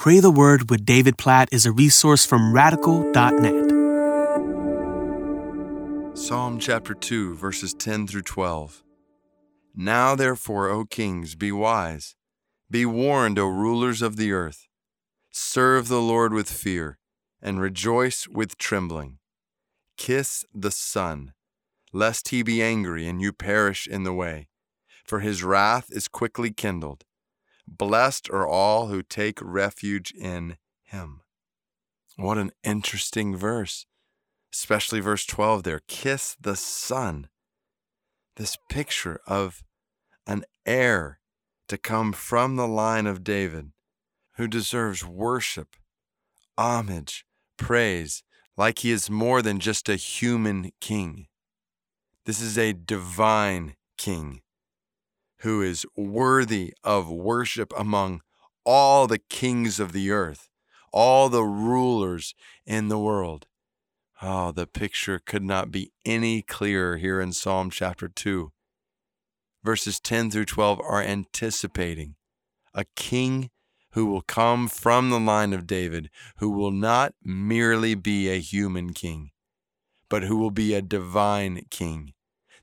Pray the Word with David Platt is a resource from radical.net. Psalm chapter 2, verses 10 through 12. Now therefore, O kings, be wise. Be warned, O rulers of the earth. Serve the Lord with fear, and rejoice with trembling. Kiss the Son, lest he be angry and you perish in the way, for his wrath is quickly kindled. Blessed are all who take refuge in him. What an interesting verse, especially verse 12 there. Kiss the Son. This picture of an heir to come from the line of David who deserves worship, homage, praise, like he is more than just a human king. This is a divine king who is worthy of worship among all the kings of the earth, all the rulers in the world. Oh, the picture could not be any clearer here in Psalm chapter 2. Verses 10 through 12 are anticipating a king who will come from the line of David, who will not merely be a human king, but who will be a divine king,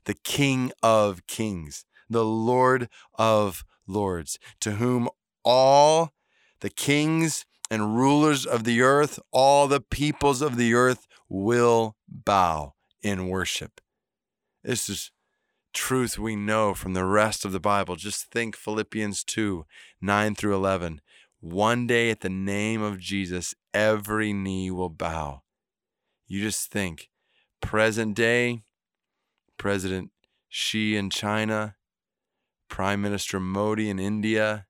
the King of kings, the Lord of lords, to whom all the kings and rulers of the earth, all the peoples of the earth will bow in worship. This is truth we know from the rest of the Bible. Just think Philippians 2 9 through 11. One day at the name of Jesus, every knee will bow. You just think, present day, President Xi in China, Prime Minister Modi in India,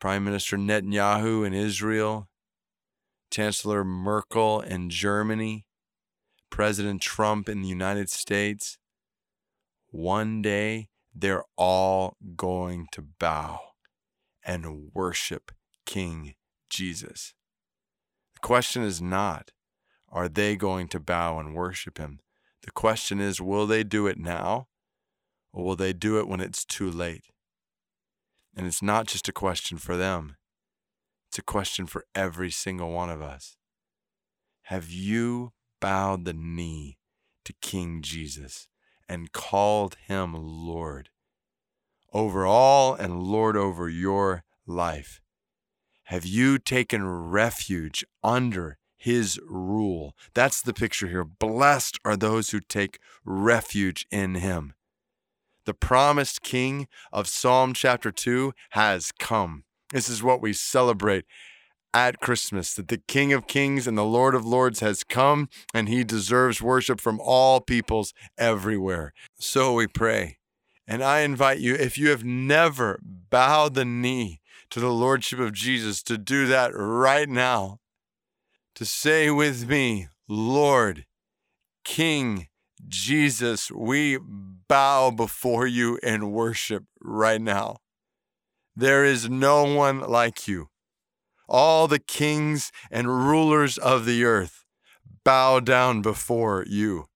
Prime Minister Netanyahu in Israel, Chancellor Merkel in Germany, President Trump in the United States. One day they're all going to bow and worship King Jesus. The question is not, are they going to bow and worship him? The question is, will they do it now or will they do it when it's too late? And it's not just a question for them, it's a question for every single one of us. Have you bowed the knee to King Jesus and called him Lord over all and Lord over your life? Have you taken refuge under his rule? That's the picture here. Blessed are those who take refuge in him. The promised king of Psalm chapter 2 has come. This is what we celebrate at Christmas that the King of Kings and the Lord of Lords has come and he deserves worship from all peoples everywhere. So we pray. And I invite you, if you have never bowed the knee to the Lordship of Jesus, to do that right now. To say with me, Lord, King, Jesus, we bow before you in worship right now. There is no one like you. All the kings and rulers of the earth bow down before you.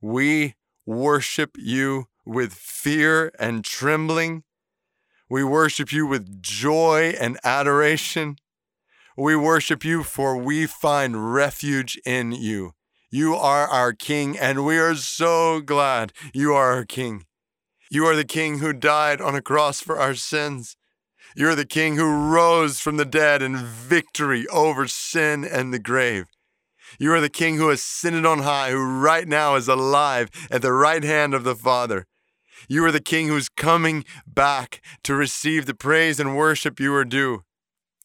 We worship you with fear and trembling. We worship you with joy and adoration. We worship you for we find refuge in you. You are our King, and we are so glad you are our King. You are the King who died on a cross for our sins. You're the King who rose from the dead in victory over sin and the grave. You are the King who ascended on high, who right now is alive at the right hand of the Father. You are the King who's coming back to receive the praise and worship you are due.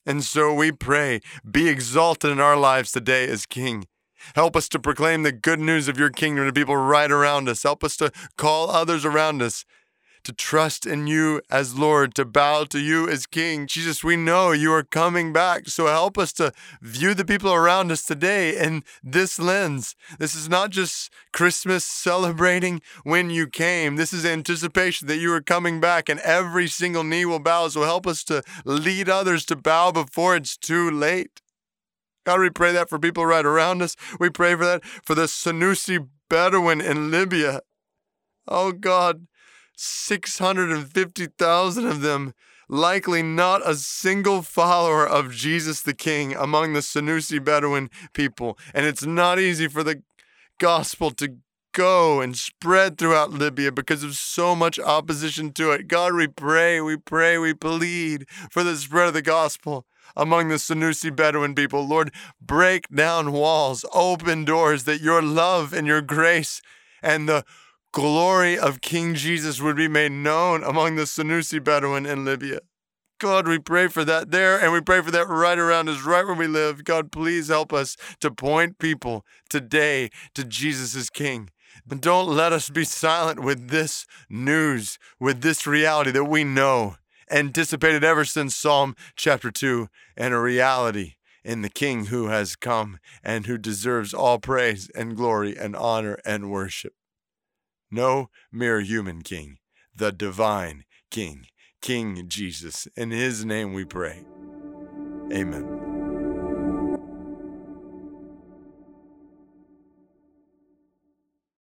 And so we pray, be exalted in our lives today as King. Help us to proclaim the good news of your kingdom to people right around us. Help us to call others around us to trust in you as Lord, to bow to you as King. Jesus, we know you are coming back. So help us to view the people around us today in this lens. This is not just Christmas celebrating when you came. This is anticipation that you are coming back and every single knee will bow. So help us to lead others to bow before it's too late. God, we pray that for people right around us. We pray for that for the Senussi Bedouin in Libya. Oh God, 650,000 of them likely not a single follower of Jesus the King among the Sanusi Bedouin people. And it's not easy for the gospel to go and spread throughout Libya because of so much opposition to it. God, we pray, we pray, we plead for the spread of the gospel among the Sanusi Bedouin people. Lord, break down walls, open doors that your love and your grace and the glory of King Jesus would be made known among the Sanusi Bedouin in Libya. God, we pray for that there, and we pray for that right around us, right where we live. God, please help us to point people today to Jesus as King. And don't let us be silent with this news, with this reality that we know, anticipated ever since Psalm chapter 2, and a reality in the King who has come and who deserves all praise and glory and honor and worship. No mere human king, the divine King, King Jesus. In his name we pray. Amen.